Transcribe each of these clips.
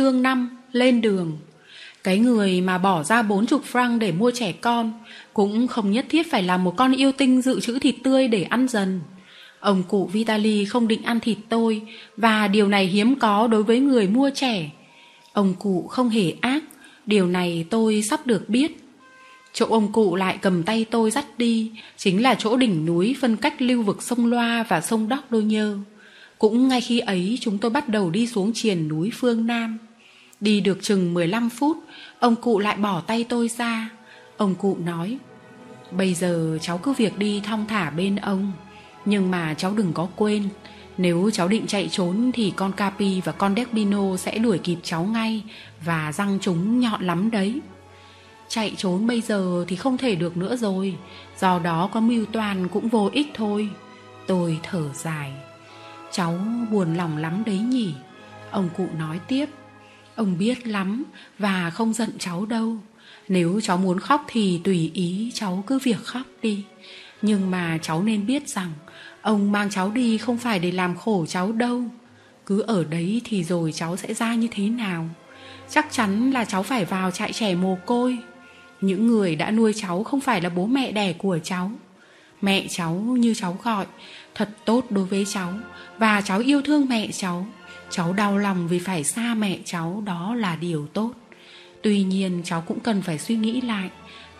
Chương 5 Lên đường. Cái người mà bỏ ra bốn chục franc để mua trẻ con Cũng không nhất thiết phải là một con yêu tinh dự trữ thịt tươi để ăn dần. Ông cụ Vitali không định ăn thịt tôi Và điều này hiếm có đối với người mua trẻ. Ông cụ không hề ác, Điều này tôi sắp được biết. Chỗ ông cụ lại cầm tay tôi dắt đi, Chính là chỗ đỉnh núi phân cách lưu vực sông Loa và sông Đóc Đô Nhơ. Cũng ngay khi ấy chúng tôi bắt đầu đi xuống triền núi phương Nam. Đi được chừng 15 phút, ông cụ lại bỏ tay tôi ra. Ông cụ nói, bây giờ cháu cứ việc đi thong thả bên ông. Nhưng mà cháu đừng có quên, nếu cháu định chạy trốn thì con Capi và con Despino sẽ đuổi kịp cháu ngay và răng chúng nhọn lắm đấy. Chạy trốn bây giờ thì không thể được nữa rồi, do đó có mưu toàn cũng vô ích thôi. Tôi thở dài. Cháu buồn lòng lắm đấy nhỉ Ông cụ nói tiếp Ông biết lắm và không giận cháu đâu. Nếu cháu muốn khóc thì tùy ý cháu cứ việc khóc đi. Nhưng mà cháu nên biết rằng, Ông mang cháu đi không phải để làm khổ cháu đâu. Cứ ở đấy thì rồi cháu sẽ ra như thế nào? Chắc chắn là cháu phải vào trại trẻ mồ côi. Những người đã nuôi cháu không phải là bố mẹ đẻ của cháu. Mẹ cháu như cháu gọi, Thật tốt đối với cháu Và cháu yêu thương mẹ cháu. Cháu đau lòng vì phải xa mẹ cháu Đó là điều tốt. Tuy nhiên cháu cũng cần phải suy nghĩ lại.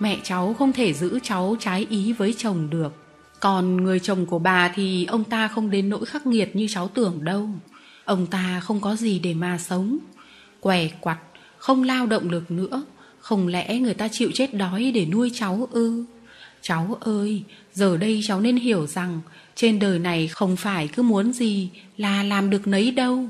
Mẹ cháu không thể giữ cháu trái ý với chồng được. Còn người chồng của bà thì ông ta không đến nỗi khắc nghiệt như cháu tưởng đâu. Ông ta không có gì để mà sống. Què quặt, không lao động được nữa. Không lẽ người ta chịu chết đói để nuôi cháu ư? Cháu ơi, giờ đây cháu nên hiểu rằng trên đời này không phải cứ muốn gì là làm được nấy đâu.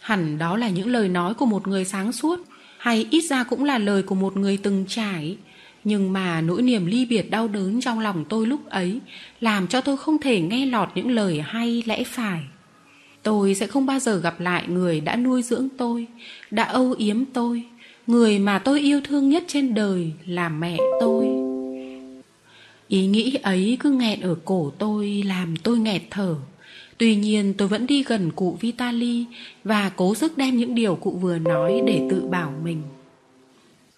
Hẳn đó là những lời nói của một người sáng suốt, hay ít ra cũng là lời của một người từng trải. Nhưng mà nỗi niềm ly biệt đau đớn trong lòng tôi lúc ấy làm cho tôi không thể nghe lọt những lời hay lẽ phải. Tôi sẽ không bao giờ gặp lại người đã nuôi dưỡng tôi, đã âu yếm tôi, người mà tôi yêu thương nhất trên đời là mẹ tôi. Ý nghĩ ấy cứ nghẹn ở cổ tôi làm tôi nghẹt thở. Tuy nhiên tôi vẫn đi gần cụ Vitali và cố sức đem những điều cụ vừa nói để tự bảo mình.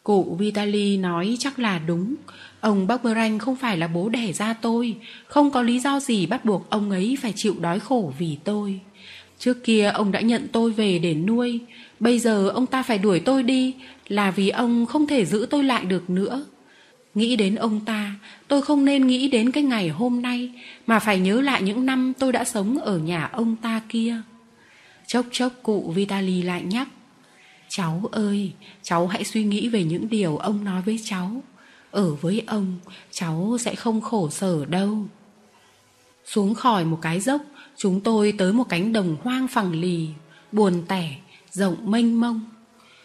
Cụ Vitali nói chắc là đúng. Ông Barberanh không phải là bố đẻ ra tôi, không có lý do gì bắt buộc ông ấy phải chịu đói khổ vì tôi. Trước kia ông đã nhận tôi về để nuôi, bây giờ ông ta phải đuổi tôi đi là vì ông không thể giữ tôi lại được nữa. Nghĩ đến ông ta, tôi không nên nghĩ đến cái ngày hôm nay, mà phải nhớ lại những năm tôi đã sống ở nhà ông ta kia. Chốc chốc cụ Vitali lại nhắc. Cháu ơi, cháu hãy suy nghĩ về những điều ông nói với cháu. Ở với ông, cháu sẽ không khổ sở đâu. Xuống khỏi một cái dốc, chúng tôi tới một cánh đồng hoang phẳng lì, buồn tẻ, rộng mênh mông.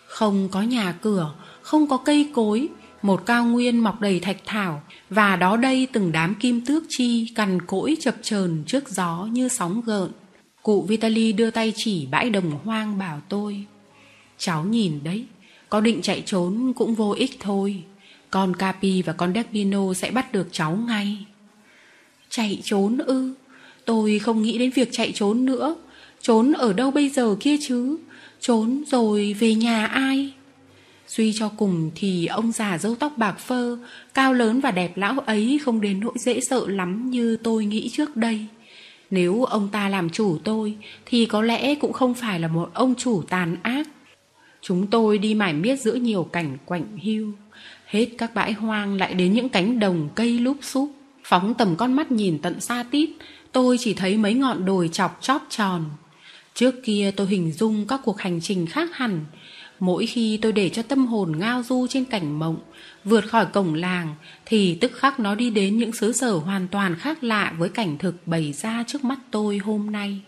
Không có nhà cửa, không có cây cối, một cao nguyên mọc đầy thạch thảo và đó đây từng đám kim tước chi cằn cỗi chập chờn trước gió như sóng gợn. Cụ Vitali đưa tay chỉ bãi đồng hoang bảo tôi Cháu nhìn đấy, có định chạy trốn cũng vô ích thôi. Con Capi và con Despino sẽ bắt được cháu ngay. Chạy trốn ư? Tôi không nghĩ đến việc chạy trốn nữa. Trốn ở đâu bây giờ kia chứ? Trốn rồi về nhà ai? Suy cho cùng thì ông già râu tóc bạc phơ, cao lớn và đẹp lão ấy không đến nỗi dễ sợ lắm như tôi nghĩ trước đây. Nếu ông ta làm chủ tôi thì có lẽ cũng không phải là một ông chủ tàn ác. Chúng tôi đi mải miết giữa nhiều cảnh quạnh hiu, Hết các bãi hoang lại đến những cánh đồng cây lúp xúp. Phóng tầm con mắt nhìn tận xa tít, tôi chỉ thấy mấy ngọn đồi chọc chóp tròn. Trước kia tôi hình dung các cuộc hành trình khác hẳn, Mỗi khi tôi để cho tâm hồn ngao du trên cảnh mộng, vượt khỏi cổng làng, thì tức khắc nó đi đến những xứ sở hoàn toàn khác lạ với cảnh thực bày ra trước mắt tôi hôm nay.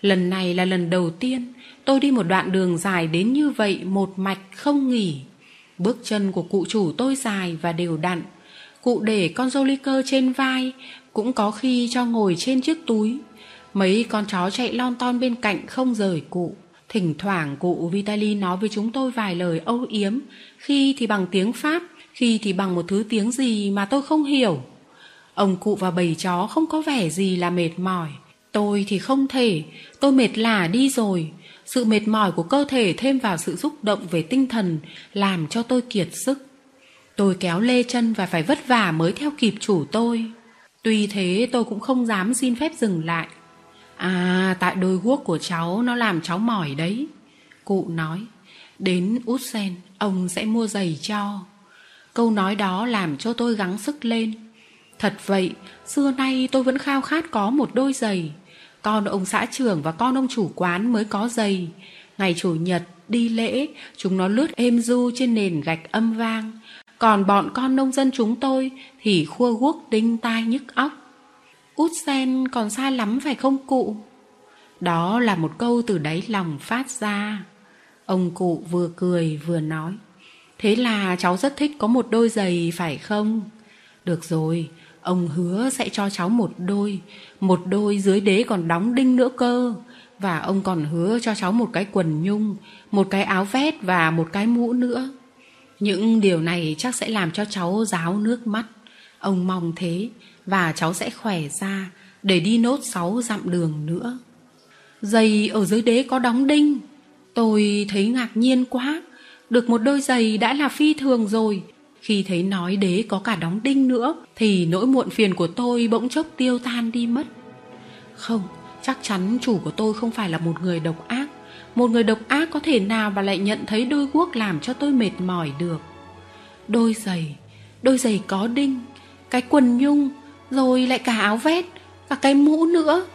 Lần này là lần đầu tiên tôi đi một đoạn đường dài đến như vậy một mạch không nghỉ. Bước chân của cụ chủ tôi dài và đều đặn. Cụ để con cơ trên vai, cũng có khi cho ngồi trên chiếc túi. Mấy con chó chạy lon ton bên cạnh không rời cụ. Thỉnh thoảng cụ Vitali nói với chúng tôi vài lời âu yếm, khi thì bằng tiếng Pháp, khi thì bằng một thứ tiếng gì mà tôi không hiểu. Ông cụ và bầy chó không có vẻ gì là mệt mỏi. Tôi thì không thể, tôi mệt lả đi rồi. Sự mệt mỏi của cơ thể thêm vào sự xúc động về tinh thần làm cho tôi kiệt sức. Tôi kéo lê chân và phải vất vả mới theo kịp chủ tôi. Tuy thế tôi cũng không dám xin phép dừng lại. À, tại đôi guốc của cháu nó làm cháu mỏi đấy. Cụ nói, đến út sen, ông sẽ mua giày cho. Câu nói đó làm cho tôi gắng sức lên. Thật vậy, xưa nay tôi vẫn khao khát có một đôi giày. Con ông xã trưởng và con ông chủ quán mới có giày. Ngày chủ nhật, đi lễ, chúng nó lướt êm du trên nền gạch âm vang. Còn bọn con nông dân chúng tôi thì khua guốc đinh tai nhức óc. Út sen còn xa lắm phải không cụ? Đó là một câu từ đáy lòng phát ra. Ông cụ vừa cười vừa nói. Thế là cháu rất thích có một đôi giày phải không? Được rồi, ông hứa sẽ cho cháu một đôi, một đôi dưới đế còn đóng đinh nữa cơ. Và ông còn hứa cho cháu một cái quần nhung, một cái áo vét và một cái mũ nữa. Những điều này chắc sẽ làm cho cháu ráo nước mắt. Ông mong thế, và cháu sẽ khỏe ra để đi nốt sáu dặm đường nữa. Giày ở dưới đế có đóng đinh. Tôi thấy ngạc nhiên quá. Được một đôi giày đã là phi thường rồi. Khi thấy nói đế có cả đóng đinh nữa thì nỗi muộn phiền của tôi bỗng chốc tiêu tan đi mất. Không, chắc chắn chủ của tôi không phải là một người độc ác. Một người độc ác có thể nào mà lại nhận thấy đôi guốc làm cho tôi mệt mỏi được. Đôi giày, đôi giày có đinh, cái quần nhung, rồi lại cả áo vét, cả cái mũ nữa.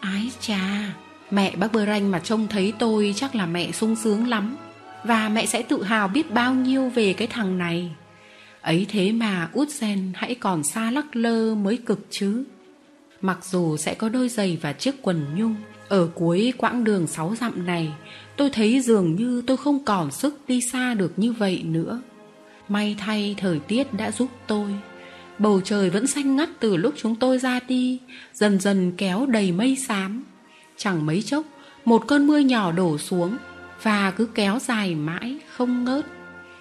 Ái chà, mẹ bác Bơ Ranh mà trông thấy tôi chắc là mẹ sung sướng lắm. Và mẹ sẽ tự hào biết bao nhiêu về cái thằng này. Ấy thế mà út sen hãy còn xa lắc lơ mới cực chứ. Mặc dù sẽ có đôi giày và chiếc quần nhung, ở cuối quãng đường sáu dặm này, tôi thấy dường như tôi không còn sức đi xa được như vậy nữa. May thay thời tiết đã giúp tôi. Bầu trời vẫn xanh ngắt từ lúc chúng tôi ra đi, dần dần kéo đầy mây xám. Chẳng mấy chốc, một cơn mưa nhỏ đổ xuống và cứ kéo dài mãi, không ngớt.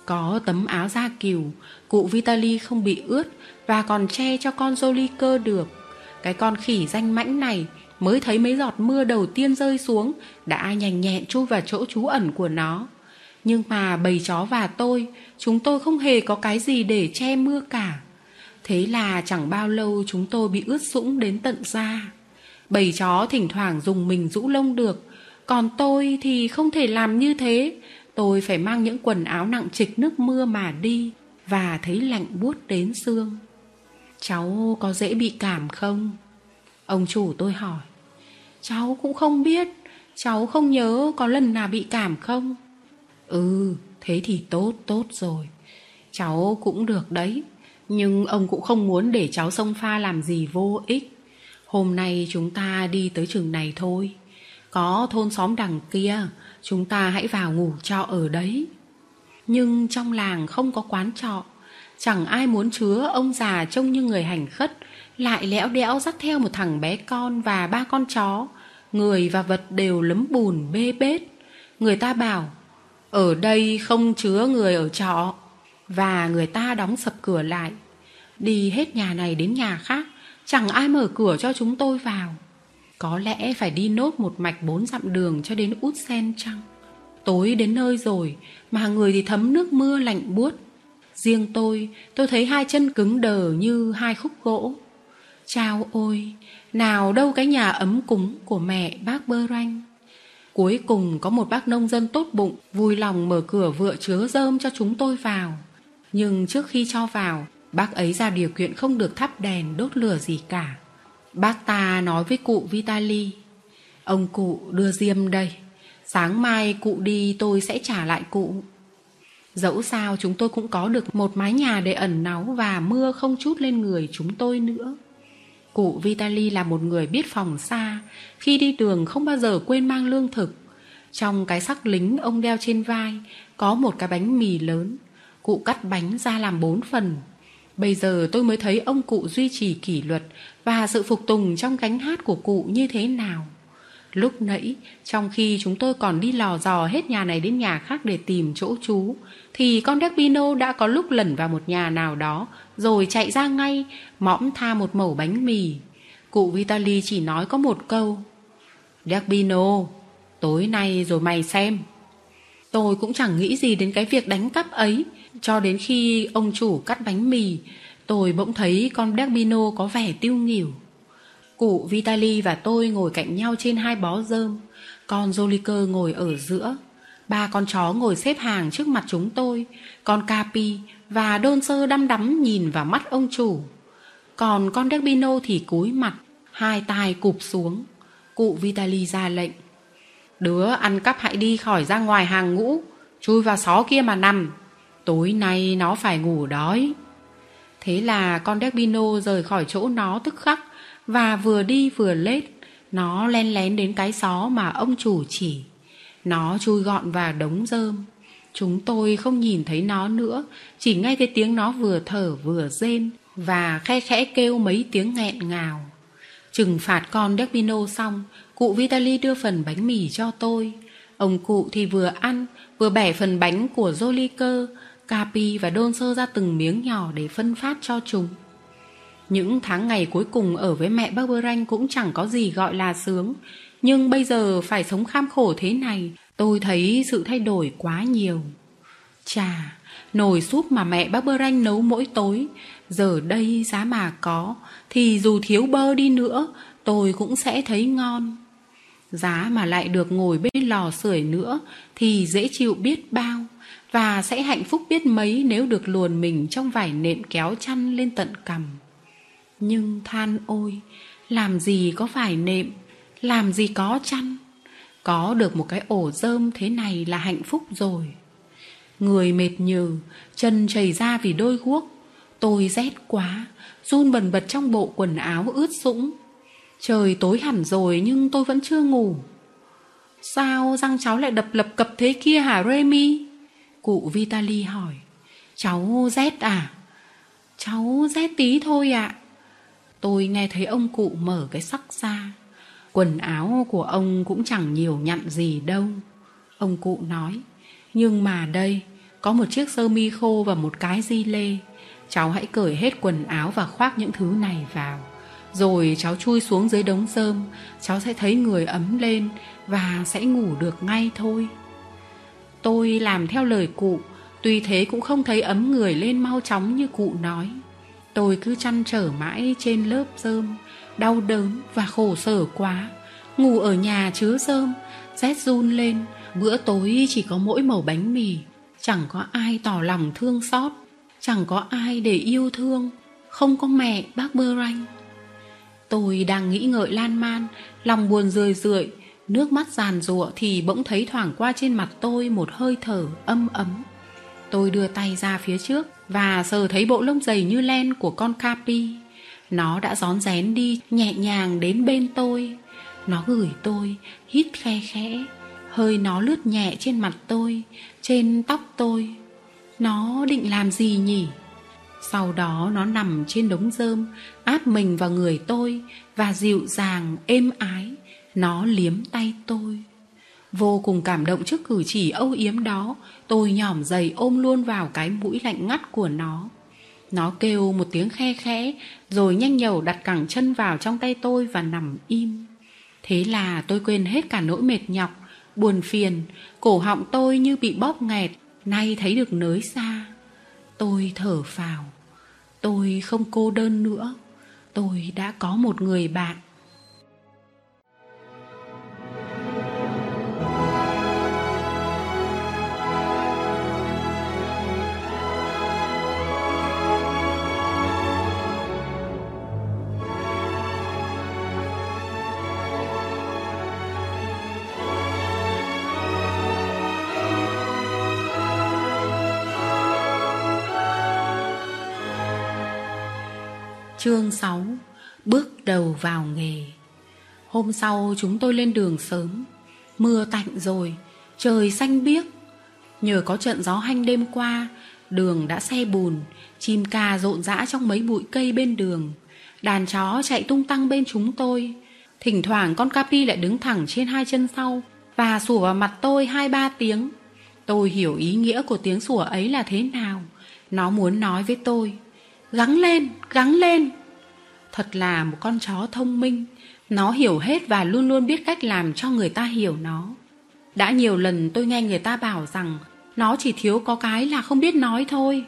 Có tấm áo da kiều, cụ Vitali không bị ướt và còn che cho con Joli cơ được. Cái con khỉ danh mãnh này mới thấy mấy giọt mưa đầu tiên rơi xuống đã nhanh nhẹn chui vào chỗ trú ẩn của nó. Nhưng mà bầy chó và tôi, chúng tôi không hề có cái gì để che mưa cả. Thế là chẳng bao lâu chúng tôi bị ướt sũng đến tận da. Bầy chó thỉnh thoảng dùng mình rũ lông được, còn tôi thì không thể làm như thế. Tôi phải mang những quần áo nặng trịch nước mưa mà đi và thấy lạnh buốt đến xương. Cháu có dễ bị cảm không? Ông chủ tôi hỏi. Cháu cũng không biết, cháu không nhớ có lần nào bị cảm không? Ừ, thế thì tốt, tốt rồi. Cháu cũng được đấy, nhưng ông cũng không muốn để cháu sông pha làm gì vô ích. Hôm nay chúng ta đi tới trường này thôi. Có thôn xóm đằng kia, chúng ta hãy vào ngủ trọ ở đấy. Nhưng trong làng không có quán trọ, chẳng ai muốn chứa ông già trông như người hành khất, lại lẽo đẽo dắt theo một thằng bé con và ba con chó. Người và vật đều lấm bùn bê bết. Người ta bảo, ở đây không chứa người ở trọ. Và người ta đóng sập cửa lại. Đi hết nhà này đến nhà khác, chẳng ai mở cửa cho chúng tôi vào. Có lẽ phải đi nốt một mạch bốn dặm đường cho đến út sen trăng. Tối đến nơi rồi, mà người thì thấm nước mưa lạnh buốt. Riêng tôi, tôi thấy hai chân cứng đờ như hai khúc gỗ. Chao ôi, nào đâu cái nhà ấm cúng của mẹ bác Bơ Ranh. Cuối cùng có một bác nông dân tốt bụng, vui lòng mở cửa vựa chứa rơm cho chúng tôi vào. Nhưng trước khi cho vào, bác ấy ra điều kiện không được thắp đèn đốt lửa gì cả. Bác ta nói với cụ Vitali, ông cụ đưa diêm đây, sáng mai cụ đi tôi sẽ trả lại cụ. Dẫu sao chúng tôi cũng có được một mái nhà để ẩn náu và mưa không chút lên người chúng tôi nữa. Cụ Vitali là một người biết phòng xa, khi đi đường không bao giờ quên mang lương thực. Trong cái sắc lính ông đeo trên vai có một cái bánh mì lớn. Cụ cắt bánh ra làm bốn phần. Bây giờ tôi mới thấy ông cụ duy trì kỷ luật và sự phục tùng trong gánh hát của cụ như thế nào. Lúc nãy, trong khi chúng tôi còn đi lò dò hết nhà này đến nhà khác để tìm chỗ trú, thì con Derbino đã có lúc lẩn vào một nhà nào đó, rồi chạy ra ngay, mõm tha một mẩu bánh mì. Cụ Vitali chỉ nói có một câu. Derbino, Tối nay rồi mày xem. Tôi cũng chẳng nghĩ gì đến cái việc đánh cắp ấy, cho đến khi ông chủ cắt bánh mì, tôi bỗng thấy con Derbino có vẻ tiêu nghỉu. Cụ Vitali và tôi ngồi cạnh nhau trên hai bó rơm, con Joliker ngồi ở giữa. Ba con chó ngồi xếp hàng trước mặt chúng tôi, con Capi và đôn sơ đăm đắm nhìn vào mắt ông chủ. Còn con Derbino thì cúi mặt, hai tai cụp xuống. Cụ Vitali ra lệnh. Đứa ăn cắp hãy đi khỏi ra ngoài hàng ngũ, chui vào xó kia mà nằm. Tối nay nó phải ngủ đói. Thế là con Derbino rời khỏi chỗ nó tức khắc và vừa đi vừa lết. Nó len lén đến cái xó mà ông chủ chỉ. Nó chui gọn vào đống rơm. Chúng tôi không nhìn thấy nó nữa, chỉ nghe thấy tiếng nó vừa thở vừa rên và khe khẽ kêu mấy tiếng nghẹn ngào. Trừng phạt con Derbino xong, cụ Vitali đưa phần bánh mì cho tôi. Ông cụ thì vừa ăn, vừa bẻ phần bánh của Joliker, Capi và đôn sơ ra từng miếng nhỏ để phân phát cho chúng. Những tháng ngày cuối cùng ở với mẹ Barberanh cũng chẳng có gì gọi là sướng, nhưng bây giờ phải sống kham khổ thế này, tôi thấy sự thay đổi quá nhiều. Chà, nồi súp mà mẹ Barberanh nấu mỗi tối, giờ đây giá mà có, thì dù thiếu bơ đi nữa, tôi cũng sẽ thấy ngon. Giá mà lại được ngồi bên lò sưởi nữa thì dễ chịu biết bao và sẽ hạnh phúc biết mấy nếu được luồn mình trong vải nệm kéo chăn lên tận cằm. Nhưng than ôi, làm gì có vải nệm, làm gì có chăn. Có được một cái ổ rơm thế này là hạnh phúc rồi. Người mệt nhừ, chân chảy ra vì đôi guốc. Tôi rét quá, run bần bật trong bộ quần áo ướt sũng. Trời tối hẳn rồi nhưng tôi vẫn chưa ngủ. Sao răng cháu lại đập lập cập thế kia hả Remy? Cụ Vitali hỏi. Cháu rét à? Cháu rét tí thôi ạ. À. Tôi nghe thấy ông cụ mở cái sắc ra. Quần áo của ông cũng chẳng nhiều nhặn gì đâu. Ông cụ nói. Nhưng mà đây, có một chiếc sơ mi khô và một cái di lê. Cháu hãy cởi hết quần áo và khoác những thứ này vào. Rồi cháu chui xuống dưới đống rơm, cháu sẽ thấy người ấm lên và sẽ ngủ được ngay thôi. Tôi làm theo lời cụ, tuy thế cũng không thấy ấm người lên mau chóng như cụ nói. Tôi cứ chăn trở mãi trên lớp rơm, đau đớn và khổ sở quá. Ngủ ở nhà chứa rơm, rét run lên, bữa tối chỉ có mỗi mẩu bánh mì. Chẳng có ai tỏ lòng thương xót, chẳng có ai để yêu thương, không có mẹ bác Bơ Ranh. Tôi đang nghĩ ngợi lan man, lòng buồn rười rượi, nước mắt giàn rụa thì bỗng thấy thoảng qua trên mặt tôi một hơi thở âm ấm. Tôi đưa tay ra phía trước và sờ thấy bộ lông dày như len của con Capi. Nó đã rón rén đi nhẹ nhàng đến bên tôi. Nó gửi tôi, hít khe khẽ, hơi nó lướt nhẹ trên mặt tôi, trên tóc tôi. Nó định làm gì nhỉ? Sau đó nó nằm trên đống rơm, áp mình vào người tôi và dịu dàng, êm ái, nó liếm tay tôi. Vô cùng cảm động trước cử chỉ âu yếm đó, tôi nhỏm dày ôm luôn vào cái mũi lạnh ngắt của nó. Nó kêu một tiếng khe khẽ, rồi nhanh nhẩu đặt cẳng chân vào trong tay tôi và nằm im. Thế là tôi quên hết cả nỗi mệt nhọc, buồn phiền, cổ họng tôi như bị bóp nghẹt, nay thấy được nới xa. Tôi thở phào. Tôi không cô đơn nữa. Tôi đã có một người bạn. Chương 6 Bước đầu vào nghề. Hôm sau chúng tôi lên đường sớm Mưa tạnh rồi Trời xanh biếc. Nhờ có trận gió hanh đêm qua Đường đã xe bùn Chim ca rộn rã trong mấy bụi cây bên đường. Đàn chó chạy tung tăng bên chúng tôi. Thỉnh thoảng con Capi lại đứng thẳng trên hai chân sau Và sủa vào mặt tôi hai ba tiếng. Tôi hiểu ý nghĩa của tiếng sủa ấy là thế nào. Nó muốn nói với tôi Gắng lên, gắng lên. Thật là một con chó thông minh. Nó hiểu hết và luôn luôn biết cách làm cho người ta hiểu nó. Đã nhiều lần tôi nghe người ta bảo rằng nó chỉ thiếu có cái là không biết nói thôi.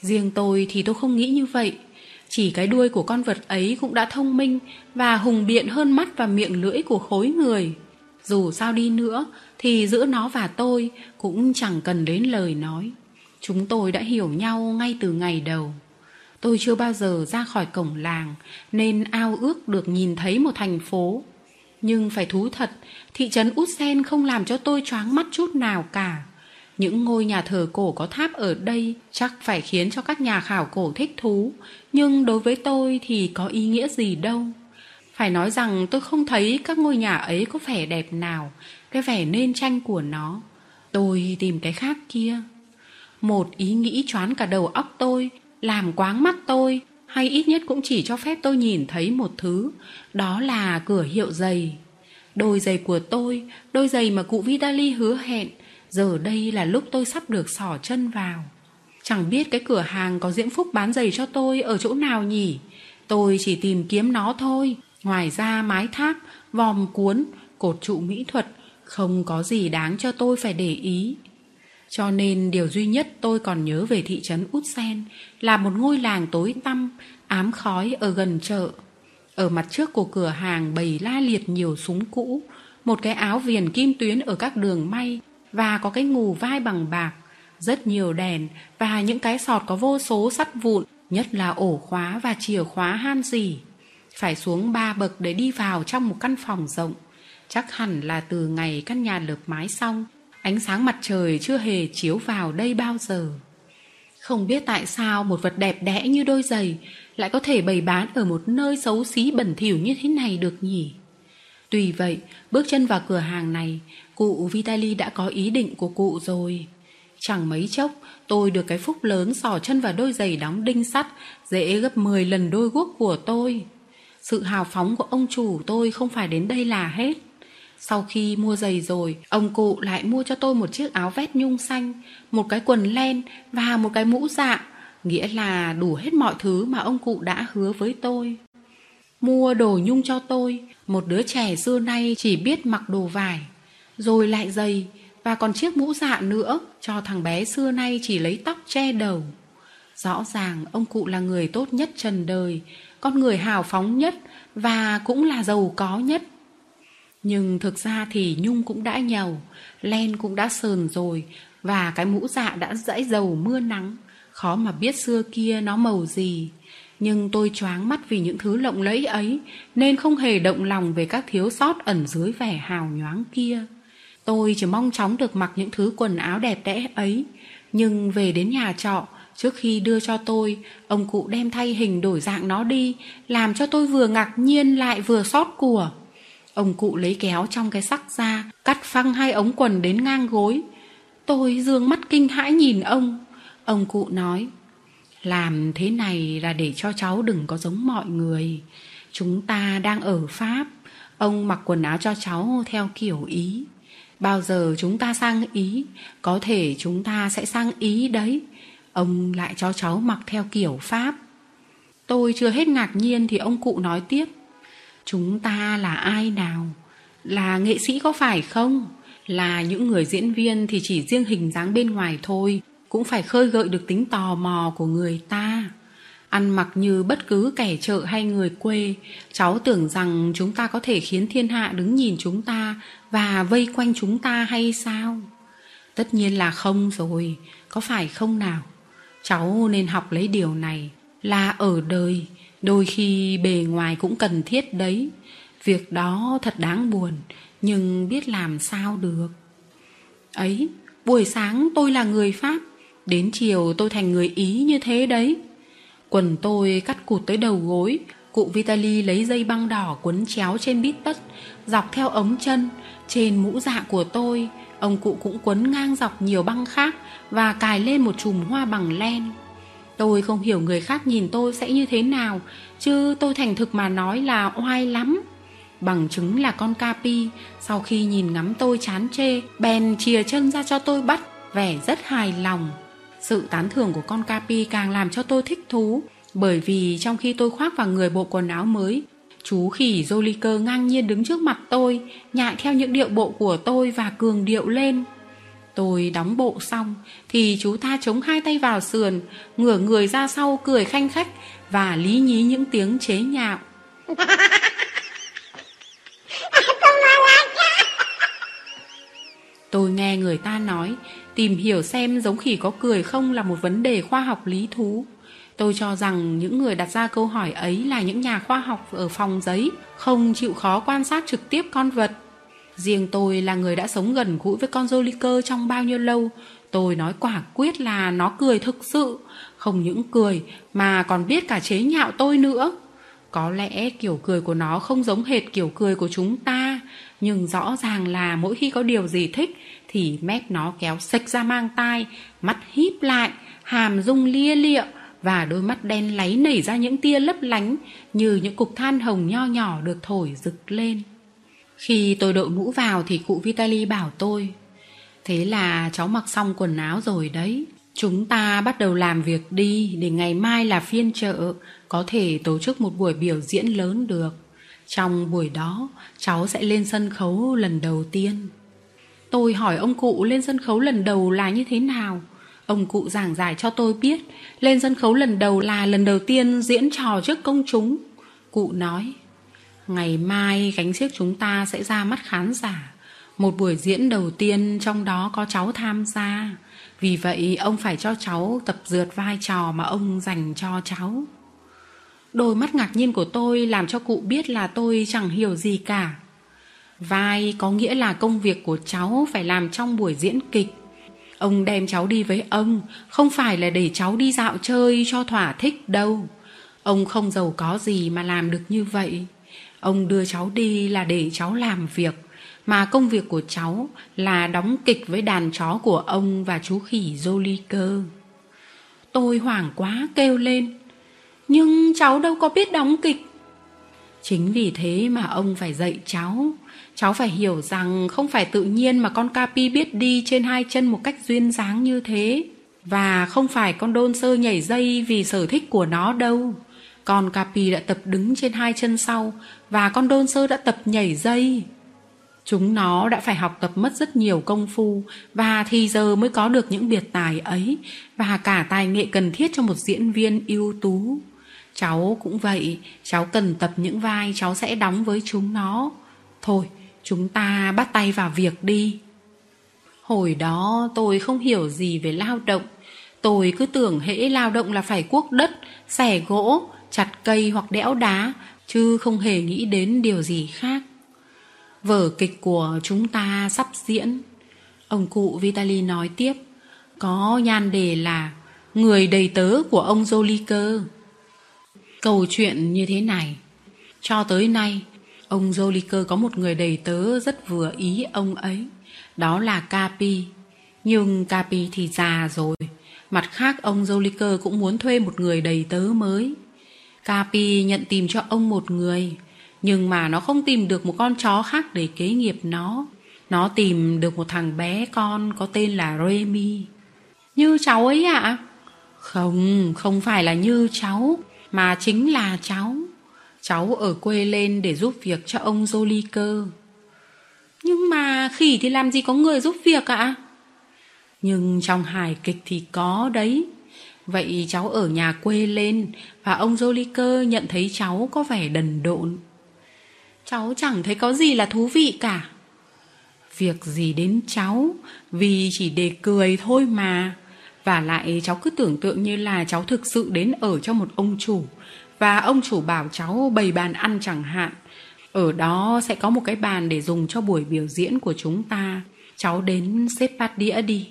Riêng tôi thì tôi không nghĩ như vậy. Chỉ cái đuôi của con vật ấy cũng đã thông minh và hùng biện hơn mắt và miệng lưỡi của khối người. Dù sao đi nữa thì giữa nó và tôi cũng chẳng cần đến lời nói. Chúng tôi đã hiểu nhau ngay từ ngày đầu. Tôi chưa bao giờ ra khỏi cổng làng nên ao ước được nhìn thấy một thành phố. Nhưng phải thú thật, thị trấn Út Sen không làm cho tôi choáng mắt chút nào cả. Những ngôi nhà thờ cổ có tháp ở đây chắc phải khiến cho các nhà khảo cổ thích thú, nhưng đối với tôi thì có ý nghĩa gì đâu. Phải nói rằng tôi không thấy các ngôi nhà ấy có vẻ đẹp nào, cái vẻ nên tranh của nó. Tôi tìm cái khác kia. Một ý nghĩ choán cả đầu óc tôi, làm quáng mắt tôi, hay ít nhất cũng chỉ cho phép tôi nhìn thấy một thứ, đó là cửa hiệu giày. Đôi giày của tôi, đôi giày mà cụ Vitali hứa hẹn, giờ đây là lúc tôi sắp được xỏ chân vào. Chẳng biết cái cửa hàng có diễm phúc bán giày cho tôi ở chỗ nào nhỉ? Tôi chỉ tìm kiếm nó thôi. Ngoài ra mái tháp, vòm cuốn, cột trụ mỹ thuật, không có gì đáng cho tôi phải để ý. Cho nên điều duy nhất tôi còn nhớ về thị trấn Út Sen là một ngôi làng tối tăm, ám khói ở gần chợ. Ở mặt trước của cửa hàng bày la liệt nhiều súng cũ, một cái áo viền kim tuyến ở các đường may và có cái ngù vai bằng bạc, rất nhiều đèn và những cái sọt có vô số sắt vụn, nhất là ổ khóa và chìa khóa han gì. Phải xuống ba bậc để đi vào trong một căn phòng rộng. Chắc hẳn là từ ngày căn nhà lợp mái xong, ánh sáng mặt trời chưa hề chiếu vào đây bao giờ. Không biết tại sao một vật đẹp đẽ như đôi giày lại có thể bày bán ở một nơi xấu xí bẩn thỉu như thế này được nhỉ? Tuy vậy, bước chân vào cửa hàng này, cụ Vitali đã có ý định của cụ rồi. Chẳng mấy chốc, tôi được cái phúc lớn sỏ chân vào đôi giày đóng đinh sắt, dễ gấp 10 lần đôi guốc của tôi. Sự hào phóng của ông chủ tôi không phải đến đây là hết. Sau khi mua giày rồi, ông cụ lại mua cho tôi một chiếc áo vét nhung xanh, một cái quần len và một cái mũ dạ, nghĩa là đủ hết mọi thứ mà ông cụ đã hứa với tôi. Mua đồ nhung cho tôi, một đứa trẻ xưa nay chỉ biết mặc đồ vải, rồi lại giày và còn chiếc mũ dạ nữa cho thằng bé xưa nay chỉ lấy tóc che đầu. Rõ ràng ông cụ là người tốt nhất trần đời, con người hào phóng nhất và cũng là giàu có nhất. Nhưng thực ra thì Nhung cũng đã nhầu, len cũng đã sờn rồi và cái mũ dạ đã dãy dầu mưa nắng, khó mà biết xưa kia nó màu gì. Nhưng tôi choáng mắt vì những thứ lộng lẫy ấy nên không hề động lòng về các thiếu sót ẩn dưới vẻ hào nhoáng kia. Tôi chỉ mong chóng được mặc những thứ quần áo đẹp đẽ ấy. Nhưng về đến nhà trọ, trước khi đưa cho tôi, ông cụ đem thay hình đổi dạng nó đi, làm cho tôi vừa ngạc nhiên lại vừa xót của. Ông cụ lấy kéo trong cái sắc ra, cắt phăng hai ống quần đến ngang gối. Tôi dương mắt kinh hãi nhìn ông. Ông cụ nói, làm thế này là để cho cháu đừng có giống mọi người. Chúng ta đang ở Pháp, ông mặc quần áo cho cháu theo kiểu Ý. Bao giờ chúng ta sang Ý, có thể chúng ta sẽ sang Ý đấy. Ông lại cho cháu mặc theo kiểu Pháp. Tôi chưa hết ngạc nhiên thì ông cụ nói tiếp. Chúng ta là ai nào? Là nghệ sĩ có phải không? Là những người diễn viên thì chỉ riêng hình dáng bên ngoài thôi, cũng phải khơi gợi được tính tò mò của người ta. Ăn mặc như bất cứ kẻ chợ hay người quê, cháu tưởng rằng chúng ta có thể khiến thiên hạ đứng nhìn chúng ta và vây quanh chúng ta hay sao? Tất nhiên là không rồi, có phải không nào? Cháu nên học lấy điều này là ở đời đôi khi bề ngoài cũng cần thiết đấy. Việc đó thật đáng buồn, nhưng biết làm sao được. Ấy, buổi sáng tôi là người pháp, đến chiều tôi thành người ý như thế đấy. Quần tôi cắt cụt tới đầu gối, cụ vitali lấy dây băng đỏ quấn chéo trên bít tất, dọc theo ống chân, trên mũ dạ của tôi, ông cụ cũng quấn ngang dọc nhiều băng khác và cài lên một chùm hoa bằng len. Tôi không hiểu người khác nhìn tôi sẽ như thế nào, chứ tôi thành thực mà nói là oai lắm. Bằng chứng là con Capi, sau khi nhìn ngắm tôi chán chê, bèn chìa chân ra cho tôi bắt, vẻ rất hài lòng. Sự tán thưởng của con Capi càng làm cho tôi thích thú, bởi vì trong khi tôi khoác vào người bộ quần áo mới, Chú khỉ Joliker ngang nhiên đứng trước mặt tôi, nhại theo những điệu bộ của tôi và cường điệu lên. Tôi đóng bộ xong thì chú ta chống hai tay vào sườn, ngửa người ra sau cười khanh khách và lý nhí những tiếng chế nhạo. Tôi nghe người ta nói, tìm hiểu xem giống khỉ có cười không là một vấn đề khoa học lý thú. Tôi cho rằng những người đặt ra câu hỏi ấy là những nhà khoa học ở phòng giấy, không chịu khó quan sát trực tiếp con vật. Riêng tôi là người đã sống gần gũi với con Joliker trong bao nhiêu lâu, tôi nói quả quyết là nó cười thực sự, không những cười mà còn biết cả chế nhạo tôi nữa. Có lẽ kiểu cười của nó không giống hệt kiểu cười của chúng ta, nhưng rõ ràng là mỗi khi có điều gì thích thì mép nó kéo sạch ra mang tai, mắt híp lại, hàm rung lia lịa và đôi mắt đen láy nảy ra những tia lấp lánh như những cục than hồng nho nhỏ được thổi rực lên. Khi tôi đội mũ vào thì cụ Vitali bảo tôi Thế là cháu mặc xong quần áo rồi đấy Chúng ta bắt đầu làm việc đi để ngày mai là phiên chợ có thể tổ chức một buổi biểu diễn lớn được. Trong buổi đó, cháu sẽ lên sân khấu lần đầu tiên. Tôi hỏi ông cụ lên sân khấu lần đầu là như thế nào. Ông cụ giảng giải cho tôi biết lên sân khấu lần đầu là lần đầu tiên diễn trò trước công chúng. Cụ nói, ngày mai gánh xiếc chúng ta sẽ ra mắt khán giả. Một buổi diễn đầu tiên trong đó có cháu tham gia. Vì vậy ông phải cho cháu tập dượt vai trò mà ông dành cho cháu. Đôi mắt ngạc nhiên của tôi làm cho cụ biết là tôi chẳng hiểu gì cả. Vai có nghĩa là công việc của cháu phải làm trong buổi diễn kịch. Ông đem cháu đi với ông, không phải là để cháu đi dạo chơi cho thỏa thích đâu. Ông không giàu có gì mà làm được như vậy. Ông đưa cháu đi là để cháu làm việc, mà công việc của cháu là đóng kịch với đàn chó của ông và chú khỉ Jolly cơ. Tôi hoảng quá kêu lên. Nhưng cháu đâu có biết đóng kịch. Chính vì thế mà ông phải dạy cháu. Cháu phải hiểu rằng không phải tự nhiên mà con Capi biết đi trên hai chân một cách duyên dáng như thế. Và không phải con đôn sơ nhảy dây vì sở thích của nó đâu. Con Capi đã tập đứng trên hai chân sau và con đôn sơ đã tập nhảy dây. Chúng nó đã phải học tập mất rất nhiều công phu và thì giờ mới có được những biệt tài ấy và cả tài nghệ cần thiết cho một diễn viên ưu tú. Cháu cũng vậy, cháu cần tập những vai cháu sẽ đóng với chúng nó. Thôi, chúng ta bắt tay vào việc đi. Hồi đó tôi không hiểu gì về lao động. Tôi cứ tưởng hễ lao động là phải cuốc đất, xẻ gỗ, chặt cây hoặc đẽo đá, chứ không hề nghĩ đến điều gì khác. Vở kịch của chúng ta sắp diễn. Ông cụ Vitali nói tiếp, có nhan đề là Người đầy tớ của ông Joliker. Câu chuyện như thế này. Cho tới nay, ông Joliker có một người đầy tớ rất vừa ý ông ấy. Đó là Capi. Nhưng Capi thì già rồi. Mặt khác ông Joliker cũng muốn thuê một người đầy tớ mới. Capi nhận tìm cho ông một người. Nhưng mà nó không tìm được một con chó khác để kế nghiệp nó. Nó tìm được một thằng bé con có tên là Remy. Như cháu ấy ạ? À? Không, không phải là như cháu mà chính là cháu. Cháu ở quê lên để giúp việc cho ông Joliker. Nhưng mà khỉ thì làm gì có người giúp việc ạ? Nhưng trong hài kịch thì có đấy. Vậy cháu ở nhà quê lên và ông Joliker nhận thấy cháu có vẻ đần độn. Cháu chẳng thấy có gì là thú vị cả. Việc gì đến cháu vì chỉ để cười thôi mà. Và lại cháu cứ tưởng tượng như là cháu thực sự đến ở cho một ông chủ và ông chủ bảo cháu bày bàn ăn chẳng hạn. Ở đó sẽ có một cái bàn để dùng cho buổi biểu diễn của chúng ta. Cháu đến xếp bát đĩa đi.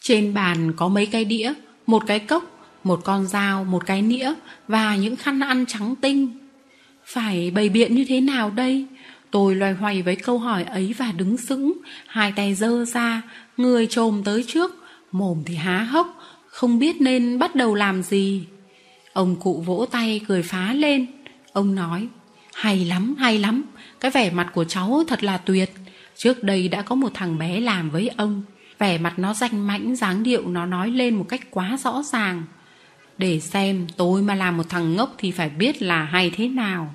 Trên bàn có mấy cái đĩa, một cái cốc, một con dao, một cái nĩa và những khăn ăn trắng tinh. Phải bày biện như thế nào đây? Tôi loay hoay với câu hỏi ấy và đứng sững, hai tay giơ ra, người trồm tới trước, mồm thì há hốc, không biết nên bắt đầu làm gì. Ông cụ vỗ tay cười phá lên. Ông nói, hay lắm, hay lắm, cái vẻ mặt của cháu thật là tuyệt. Trước đây đã có một thằng bé làm với ông. Vẻ mặt nó danh mãnh, dáng điệu nó nói lên một cách quá rõ ràng. Để xem tôi mà làm một thằng ngốc thì phải biết là hay thế nào.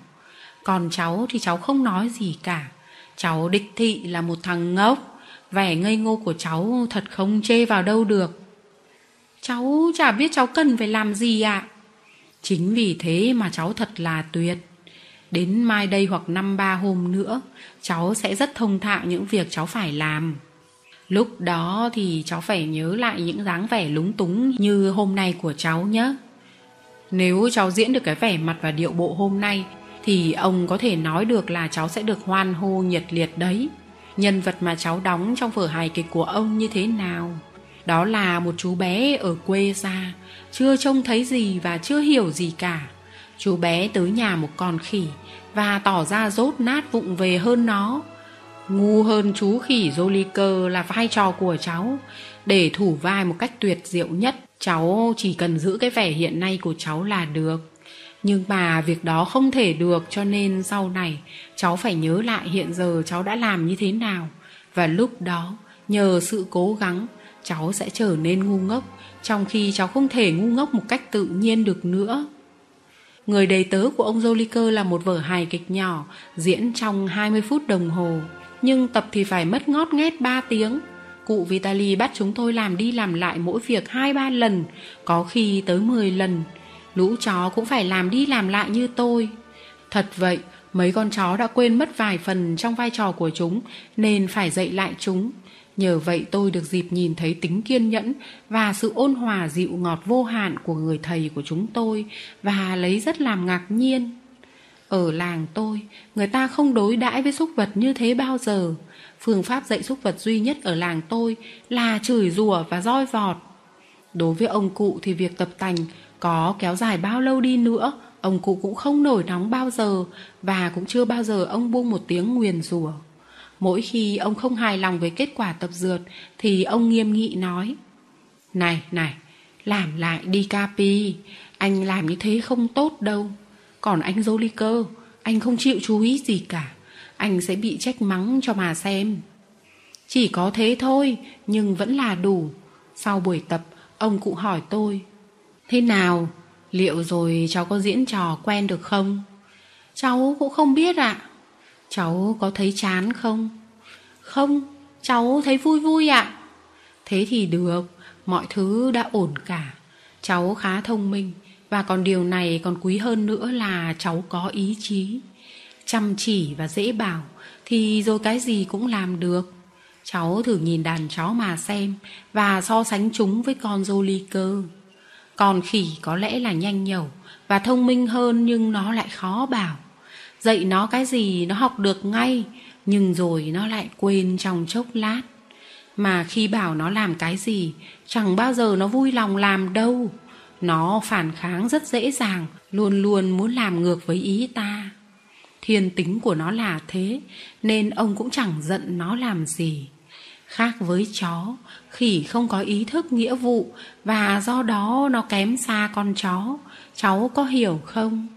Còn cháu thì cháu không nói gì cả. Cháu địch thị là một thằng ngốc. Vẻ ngây ngô của cháu thật không chê vào đâu được. Cháu chả biết cháu cần phải làm gì ạ. Chính vì thế mà cháu thật là tuyệt. Đến mai đây hoặc năm ba hôm nữa, cháu sẽ rất thông thạo những việc cháu phải làm. Lúc đó thì cháu phải nhớ lại những dáng vẻ lúng túng như hôm nay của cháu nhé. Nếu cháu diễn được cái vẻ mặt và điệu bộ hôm nay thì ông có thể nói được là cháu sẽ được hoan hô nhiệt liệt đấy. Nhân vật mà cháu đóng trong vở hài kịch của ông như thế nào? Đó là một chú bé ở quê xa, chưa trông thấy gì và chưa hiểu gì cả. Chú bé tới nhà một con khỉ và tỏ ra rốt nát vụng về hơn nó. Ngu hơn chú khỉ Joliker là vai trò của cháu. Để thủ vai một cách tuyệt diệu nhất, cháu chỉ cần giữ cái vẻ hiện nay của cháu là được. Nhưng mà việc đó không thể được cho nên sau này cháu phải nhớ lại hiện giờ cháu đã làm như thế nào. Và lúc đó, nhờ sự cố gắng, cháu sẽ trở nên ngu ngốc, trong khi cháu không thể ngu ngốc một cách tự nhiên được nữa. Người đầy tớ của ông Joliker là một vở hài kịch nhỏ, diễn trong 20 phút đồng hồ. Nhưng tập thì phải mất ngót nghét 3 tiếng. Cụ Vitali bắt chúng tôi làm đi làm lại mỗi việc 2-3 lần, có khi tới 10 lần. Lũ chó cũng phải làm đi làm lại như tôi. Thật vậy, mấy con chó đã quên mất vài phần trong vai trò của chúng, nên phải dạy lại chúng. Nhờ vậy tôi được dịp nhìn thấy tính kiên nhẫn và sự ôn hòa dịu ngọt vô hạn của người thầy của chúng tôi và lấy rất làm ngạc nhiên. Ở làng tôi, người ta không đối đãi với súc vật như thế bao giờ. Phương pháp dạy súc vật duy nhất ở làng tôi là chửi rủa và roi vọt. Đối với ông cụ thì việc tập tành có kéo dài bao lâu đi nữa, ông cụ cũng không nổi nóng bao giờ và cũng chưa bao giờ ông buông một tiếng nguyền rủa. Mỗi khi ông không hài lòng với kết quả tập dượt thì ông nghiêm nghị nói Này, này, làm lại đi Capi, anh làm như thế không tốt đâu. Còn anh Joliker, anh không chịu chú ý gì cả. Anh sẽ bị trách mắng cho mà xem. Chỉ có thế thôi, nhưng vẫn là đủ. Sau buổi tập, ông cụ hỏi tôi Thế nào, liệu rồi cháu có diễn trò quen được không? Cháu cũng không biết ạ. À. Cháu có thấy chán không? Không, cháu thấy vui vui ạ. Thế thì được, mọi thứ đã ổn cả. Cháu khá thông minh và còn điều này còn quý hơn nữa là cháu có ý chí. Chăm chỉ và dễ bảo thì rồi cái gì cũng làm được. Cháu thử nhìn đàn chó mà xem và so sánh chúng với con Jolie cơ. Con khỉ có lẽ là nhanh nhẩu và thông minh hơn nhưng nó lại khó bảo. Dạy nó cái gì nó học được ngay, nhưng rồi nó lại quên trong chốc lát. Mà khi bảo nó làm cái gì, chẳng bao giờ nó vui lòng làm đâu. Nó phản kháng rất dễ dàng, luôn luôn muốn làm ngược với ý ta. Thiên tính của nó là thế, nên ông cũng chẳng giận nó làm gì. Khác với chó, khỉ không có ý thức nghĩa vụ và do đó nó kém xa con chó. Cháu có hiểu không?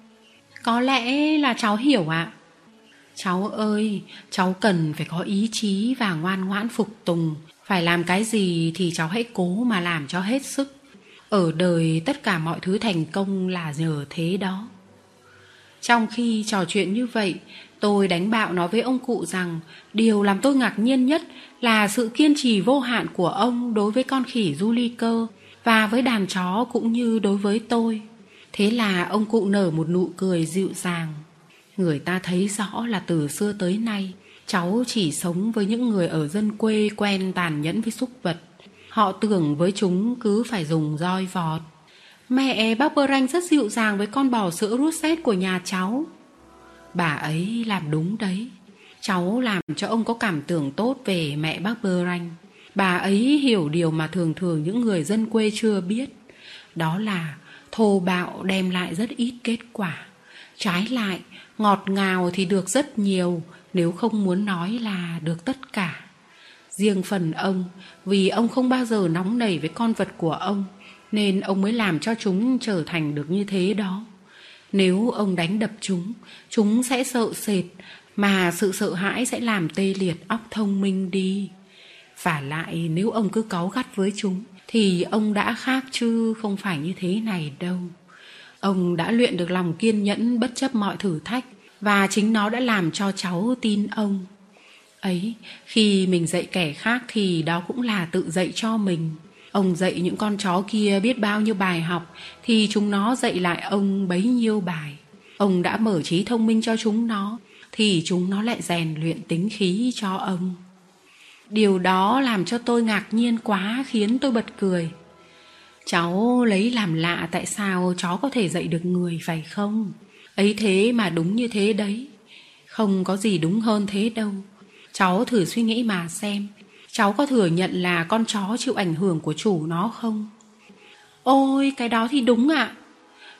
Có lẽ là cháu hiểu ạ. Cháu ơi, cháu cần phải có ý chí và ngoan ngoãn phục tùng. Phải làm cái gì thì cháu hãy cố mà làm cho hết sức. Ở đời tất cả mọi thứ thành công là nhờ thế đó. Trong khi trò chuyện như vậy, tôi đánh bạo nói với ông cụ rằng điều làm tôi ngạc nhiên nhất là sự kiên trì vô hạn của ông đối với con khỉ Julie cơ và với đàn chó cũng như đối với tôi. Thế là ông cụ nở một nụ cười dịu dàng. Người ta thấy rõ là từ xưa tới nay, cháu chỉ sống với những người ở dân quê quen tàn nhẫn với súc vật. Họ tưởng với chúng cứ phải dùng roi vọt. Mẹ bác Bơ Ranh rất dịu dàng với con bò sữa Russet của nhà cháu. Bà ấy làm đúng đấy. Cháu làm cho ông có cảm tưởng tốt về mẹ bác Bơ Ranh. Bà ấy hiểu điều mà thường thường những người dân quê chưa biết. Đó là thô bạo đem lại rất ít kết quả. Trái lại, ngọt ngào thì được rất nhiều, nếu không muốn nói là được tất cả. Riêng phần ông, vì ông không bao giờ nóng nảy với con vật của ông, nên ông mới làm cho chúng trở thành được như thế đó. Nếu ông đánh đập chúng, chúng sẽ sợ sệt, mà sự sợ hãi sẽ làm tê liệt óc thông minh đi. Và lại nếu ông cứ cáu gắt với chúng, thì ông đã khác chứ không phải như thế này đâu. Ông đã luyện được lòng kiên nhẫn bất chấp mọi thử thách và chính nó đã làm cho cháu tin ông ấy, khi mình dạy kẻ khác thì đó cũng là tự dạy cho mình. Ông dạy những con chó kia biết bao nhiêu bài học thì chúng nó dạy lại ông bấy nhiêu bài. Ông đã mở trí thông minh cho chúng nó thì chúng nó lại rèn luyện tính khí cho ông. Điều đó làm cho tôi ngạc nhiên quá, khiến tôi bật cười. Cháu lấy làm lạ tại sao chó có thể dạy được người phải không? Ấy thế mà đúng như thế đấy. Không có gì đúng hơn thế đâu cháu thử suy nghĩ mà xem, cháu có thừa nhận là con chó chịu ảnh hưởng của chủ nó không? Ôi, cái đó thì đúng ạ. À.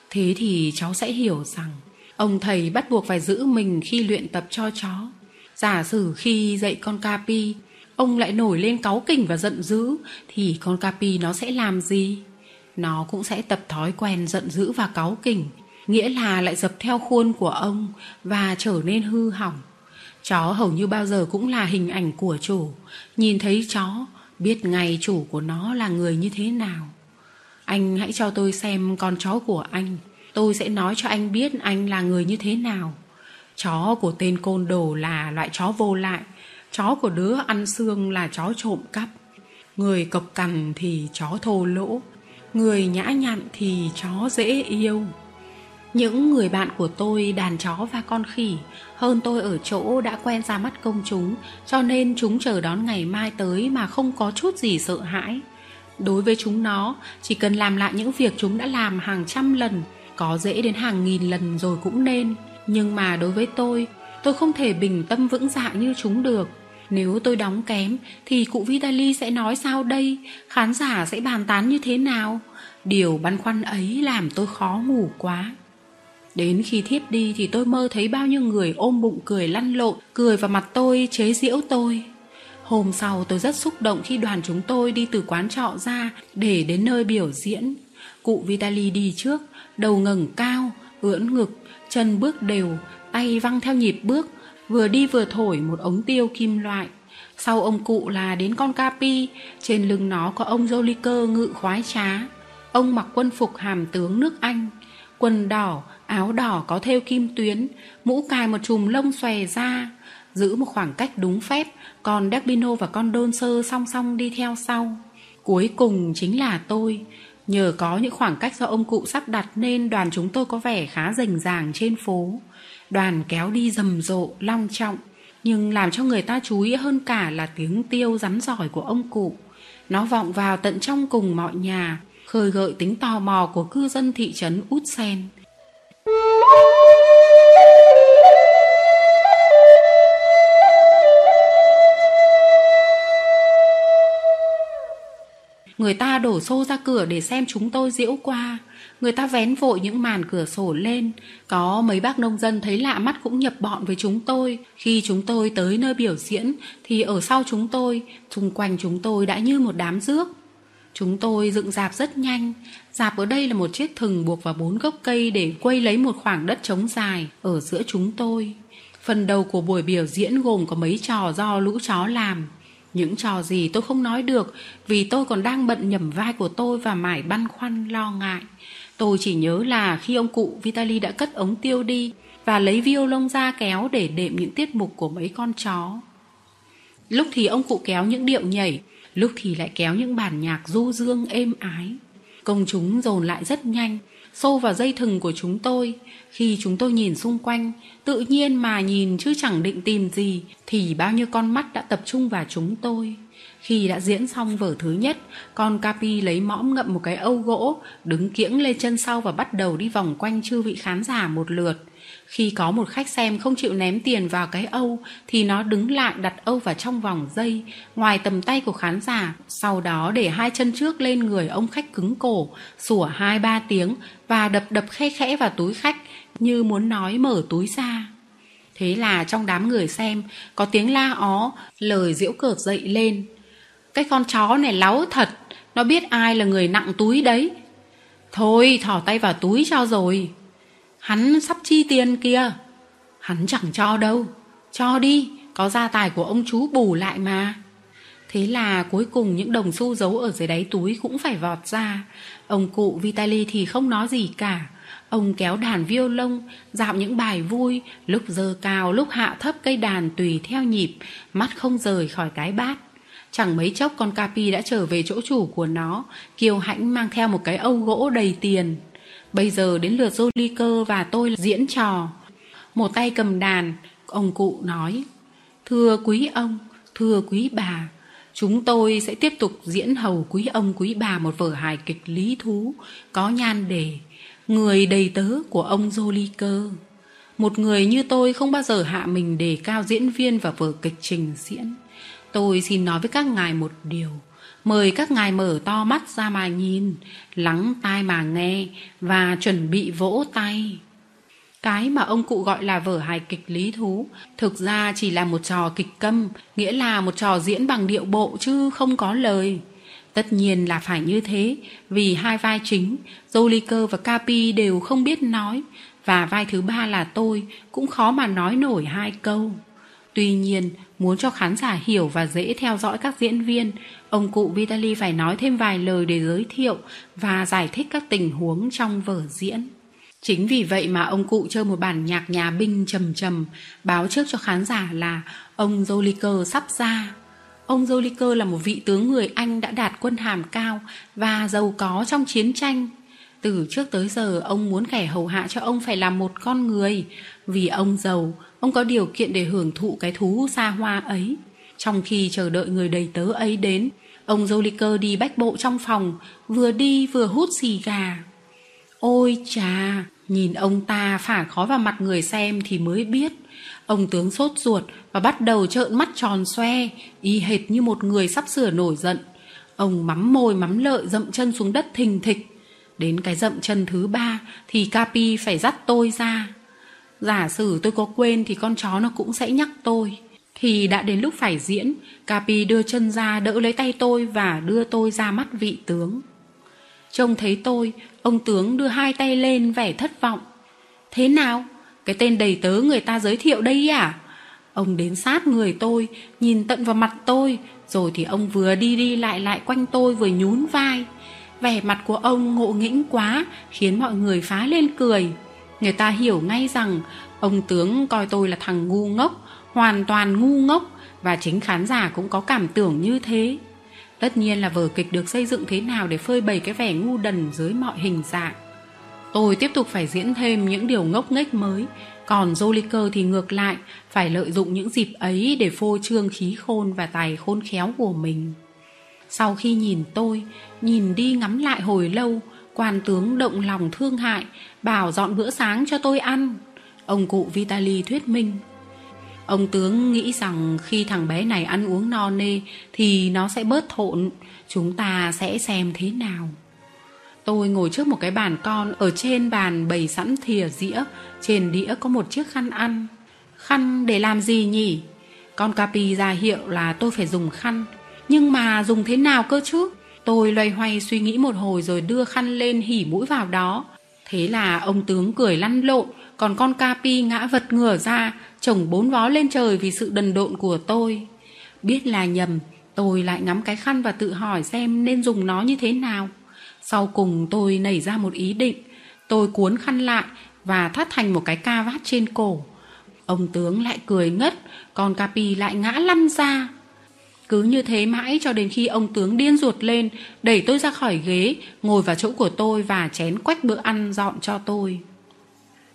thế thì cháu sẽ hiểu rằng ông thầy bắt buộc phải giữ mình khi luyện tập cho chó. Giả sử khi dạy con capi ông lại nổi lên cáu kỉnh và giận dữ, thì con capi nó sẽ làm gì? Nó cũng sẽ tập thói quen giận dữ và cáu kỉnh, nghĩa là lại dập theo khuôn của ông và trở nên hư hỏng chó hầu như bao giờ cũng là hình ảnh của chủ. Nhìn thấy chó, biết ngay chủ của nó là người như thế nào. Anh hãy cho tôi xem con chó của anh. Tôi sẽ nói cho anh biết anh là người như thế nào. Chó của tên côn đồ là loại chó vô lại. Chó của đứa ăn xương là chó trộm cắp. Người cộc cằn thì chó thô lỗ. Người nhã nhặn thì chó dễ yêu những người bạn của tôi đàn chó và con khỉ hơn tôi ở chỗ đã quen ra mắt công chúng, cho nên chúng chờ đón ngày mai tới mà không có chút gì sợ hãi đối với chúng nó, chỉ cần làm lại những việc chúng đã làm hàng trăm lần, có dễ đến hàng nghìn lần rồi cũng nên nhưng mà đối với tôi tôi không thể bình tâm vững dạ như chúng được nếu tôi đóng kém, thì cụ Vitali sẽ nói sao đây? Khán giả sẽ bàn tán như thế nào? Điều băn khoăn ấy làm tôi khó ngủ quá. Đến khi thiếp đi thì tôi mơ thấy bao nhiêu người ôm bụng cười lăn lộn, cười vào mặt tôi, chế giễu tôi. Hôm sau tôi rất xúc động khi đoàn chúng tôi đi từ quán trọ ra để đến nơi biểu diễn. Cụ Vitali đi trước, đầu ngẩng cao, ưỡn ngực, chân bước đều, tay văng theo nhịp bước, vừa đi vừa thổi một ống tiêu kim loại. Sau ông cụ là đến con capi, trên lưng nó có ông Joliker ngự khoái trá. Ông mặc quân phục hàm tướng nước Anh, quần đỏ, áo đỏ có thêu kim tuyến, mũ cài một chùm lông xòe ra, giữ một khoảng cách đúng phép, còn Derbino và con đôn sơ song song đi theo sau. Cuối cùng chính là tôi. Nhờ có những khoảng cách do ông cụ sắp đặt nên đoàn chúng tôi có vẻ khá rành ràng trên phố. Đoàn kéo đi rầm rộ, long trọng, nhưng làm cho người ta chú ý hơn cả là tiếng tiêu rắn giỏi của ông cụ. Nó vọng vào tận trong cùng mọi nhà, khơi gợi tính tò mò của cư dân thị trấn Út Sen. Người ta đổ xô ra cửa để xem chúng tôi diễu qua. Người ta vén vội những màn cửa sổ lên. Có mấy bác nông dân thấy lạ mắt cũng nhập bọn với chúng tôi. Khi chúng tôi tới nơi biểu diễn thì ở sau chúng tôi, xung quanh chúng tôi đã như một đám rước. Chúng tôi dựng dạp rất nhanh. Dạp ở đây là một chiếc thừng buộc vào bốn gốc cây để quây lấy một khoảng đất trống dài ở giữa chúng tôi. Phần đầu của buổi biểu diễn gồm có mấy trò do lũ chó làm. Những trò gì tôi không nói được vì tôi còn đang bận nhầm vai của tôi và mải băn khoăn lo ngại. Tôi chỉ nhớ là khi ông cụ Vitali đã cất ống tiêu đi và lấy violon ra kéo để đệm những tiết mục của mấy con chó. Lúc thì ông cụ kéo những điệu nhảy, lúc thì lại kéo những bản nhạc du dương êm ái. Công chúng dồn lại rất nhanh, xô vào dây thừng của chúng tôi. Khi chúng tôi nhìn xung quanh, tự nhiên mà nhìn chứ chẳng định tìm gì, thì bao nhiêu con mắt đã tập trung vào chúng tôi. Khi đã diễn xong vở thứ nhất, con Capi lấy mõm ngậm một cái âu gỗ, đứng kiễng lên chân sau và bắt đầu đi vòng quanh chư vị khán giả một lượt. Khi có một khách xem không chịu ném tiền vào cái âu thì nó đứng lại đặt âu vào trong vòng dây ngoài tầm tay của khán giả, sau đó để hai chân trước lên người ông khách cứng cổ, sủa hai ba tiếng và đập đập khe khẽ vào túi khách như muốn nói mở túi ra. Thế là trong đám người xem có tiếng la ó, lời diễu cợt dậy lên. Cái con chó này láu thật, nó biết ai là người nặng túi đấy. Thôi thỏ tay vào túi cho rồi. Hắn sắp chi tiền kia Hắn chẳng cho đâu Cho đi Có gia tài của ông chú bù lại mà Thế là cuối cùng những đồng xu giấu ở dưới đáy túi cũng phải vọt ra. Ông cụ Vitali thì không nói gì cả. Ông kéo đàn violon, dạo những bài vui, lúc dơ cao, lúc hạ thấp cây đàn tùy theo nhịp, mắt không rời khỏi cái bát. Chẳng mấy chốc con Capi đã trở về chỗ chủ của nó, kiều hãnh mang theo một cái âu gỗ đầy tiền. Bây giờ đến lượt Joliker và tôi diễn trò. Một tay cầm đàn, ông cụ nói, Thưa quý ông, thưa quý bà, chúng tôi sẽ tiếp tục diễn hầu quý ông quý bà một vở hài kịch lý thú, có nhan đề, người đầy tớ của ông Joliker. Một người như tôi không bao giờ hạ mình đề cao diễn viên và vở kịch trình diễn. Tôi xin nói với các ngài một điều. Mời các ngài mở to mắt ra mà nhìn, lắng tai mà nghe và chuẩn bị vỗ tay. Cái mà ông cụ gọi là vở hài kịch lý thú thực ra chỉ là một trò kịch câm, nghĩa là một trò diễn bằng điệu bộ chứ không có lời. Tất nhiên là phải như thế, vì hai vai chính, Joliker và Capi đều không biết nói, và vai thứ ba là tôi cũng khó mà nói nổi hai câu. Tuy nhiên, muốn cho khán giả hiểu và dễ theo dõi các diễn viên, ông cụ Vitali phải nói thêm vài lời để giới thiệu và giải thích các tình huống trong vở diễn. Chính vì vậy mà ông cụ chơi một bản nhạc nhà binh trầm trầm, báo trước cho khán giả là ông Joliker sắp ra. Ông Joliker là một vị tướng người Anh đã đạt quân hàm cao và giàu có trong chiến tranh. Từ trước tới giờ ông muốn kẻ hầu hạ cho ông phải là một con người, vì ông giàu, ông có điều kiện để hưởng thụ cái thú xa hoa ấy. Trong khi chờ đợi người đầy tớ ấy đến, ông Joliker đi bách bộ trong phòng, vừa đi vừa hút xì gà. Ôi chà, nhìn ông ta phả khói vào mặt người xem thì mới biết. Ông tướng sốt ruột và bắt đầu trợn mắt tròn xoe, y hệt như một người sắp sửa nổi giận. Ông mắm môi mắm lợi dậm chân xuống đất thình thịch. Đến cái dậm chân thứ ba thì Capi phải dắt tôi ra. Giả sử tôi có quên thì con chó nó cũng sẽ nhắc tôi. Thì đã đến lúc phải diễn, Capi đưa chân ra đỡ lấy tay tôi và đưa tôi ra mắt vị tướng. Trông thấy tôi, ông tướng đưa hai tay lên vẻ thất vọng. Thế nào? Cái tên đầy tớ người ta giới thiệu đây à? Ông đến sát người tôi, nhìn tận vào mặt tôi, rồi thì ông vừa đi đi lại lại quanh tôi vừa nhún vai. Vẻ mặt của ông ngộ nghĩnh quá, khiến mọi người phá lên cười. Người ta hiểu ngay rằng ông tướng coi tôi là thằng ngu ngốc, hoàn toàn ngu ngốc, và chính khán giả cũng có cảm tưởng như thế. Tất nhiên là vở kịch được xây dựng thế nào để phơi bày cái vẻ ngu đần dưới mọi hình dạng. Tôi tiếp tục phải diễn thêm những điều ngốc nghếch mới, còn Joliker thì ngược lại, phải lợi dụng những dịp ấy để phô trương khí khôn và tài khôn khéo của mình. Sau khi nhìn tôi, nhìn đi ngắm lại hồi lâu, quan tướng động lòng thương hại, bảo dọn bữa sáng cho tôi ăn. Ông cụ Vitali thuyết minh. Ông tướng nghĩ rằng khi thằng bé này ăn uống no nê thì nó sẽ bớt thộn, chúng ta sẽ xem thế nào. Tôi ngồi trước một cái bàn con, ở trên bàn bày sẵn thìa dĩa, trên đĩa có một chiếc khăn ăn. Khăn để làm gì nhỉ? Con Capi ra hiệu là tôi phải dùng khăn, nhưng mà dùng thế nào cơ chứ? Tôi loay hoay suy nghĩ một hồi rồi đưa khăn lên hỉ mũi vào đó. Thế là ông tướng cười lăn lộn, còn con Capi ngã vật ngửa ra, chồng bốn vó lên trời vì sự đần độn của tôi. Biết là nhầm, tôi lại ngắm cái khăn và tự hỏi xem nên dùng nó như thế nào. Sau cùng tôi nảy ra một ý định. Tôi cuốn khăn lại và thắt thành một cái ca vát trên cổ. Ông tướng lại cười ngất, còn Capi lại ngã lăn ra. Cứ như thế mãi cho đến khi ông tướng điên ruột lên, đẩy tôi ra khỏi ghế, ngồi vào chỗ của tôi và chén quách bữa ăn dọn cho tôi.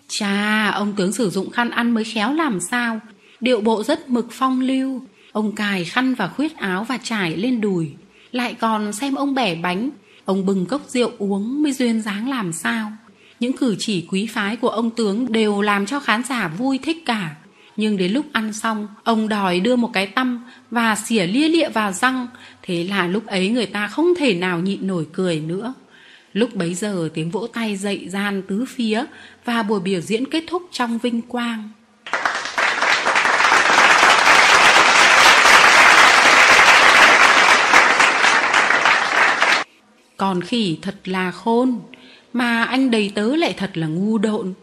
Chà, ông tướng sử dụng khăn ăn mới khéo làm sao. Điệu bộ rất mực phong lưu. Ông cài khăn và khuyết áo và trải lên đùi. Lại còn xem ông bẻ bánh. Ông bừng cốc rượu uống mới duyên dáng làm sao. Những cử chỉ quý phái của ông tướng đều làm cho khán giả vui thích cả. Nhưng đến lúc ăn xong, ông đòi đưa một cái tăm và xỉa lia lịa vào răng. Thế là lúc ấy người ta không thể nào nhịn nổi cười nữa. Lúc bấy giờ tiếng vỗ tay dậy gian tứ phía và buổi biểu diễn kết thúc trong vinh quang. Còn khỉ thật là khôn, mà anh đầy tớ lại thật là ngu độn.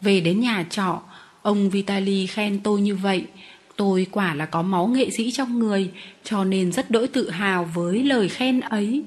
Về đến nhà trọ, ông Vitali khen tôi như vậy. Tôi quả là có máu nghệ sĩ trong người, cho nên rất đỗi tự hào với lời khen ấy.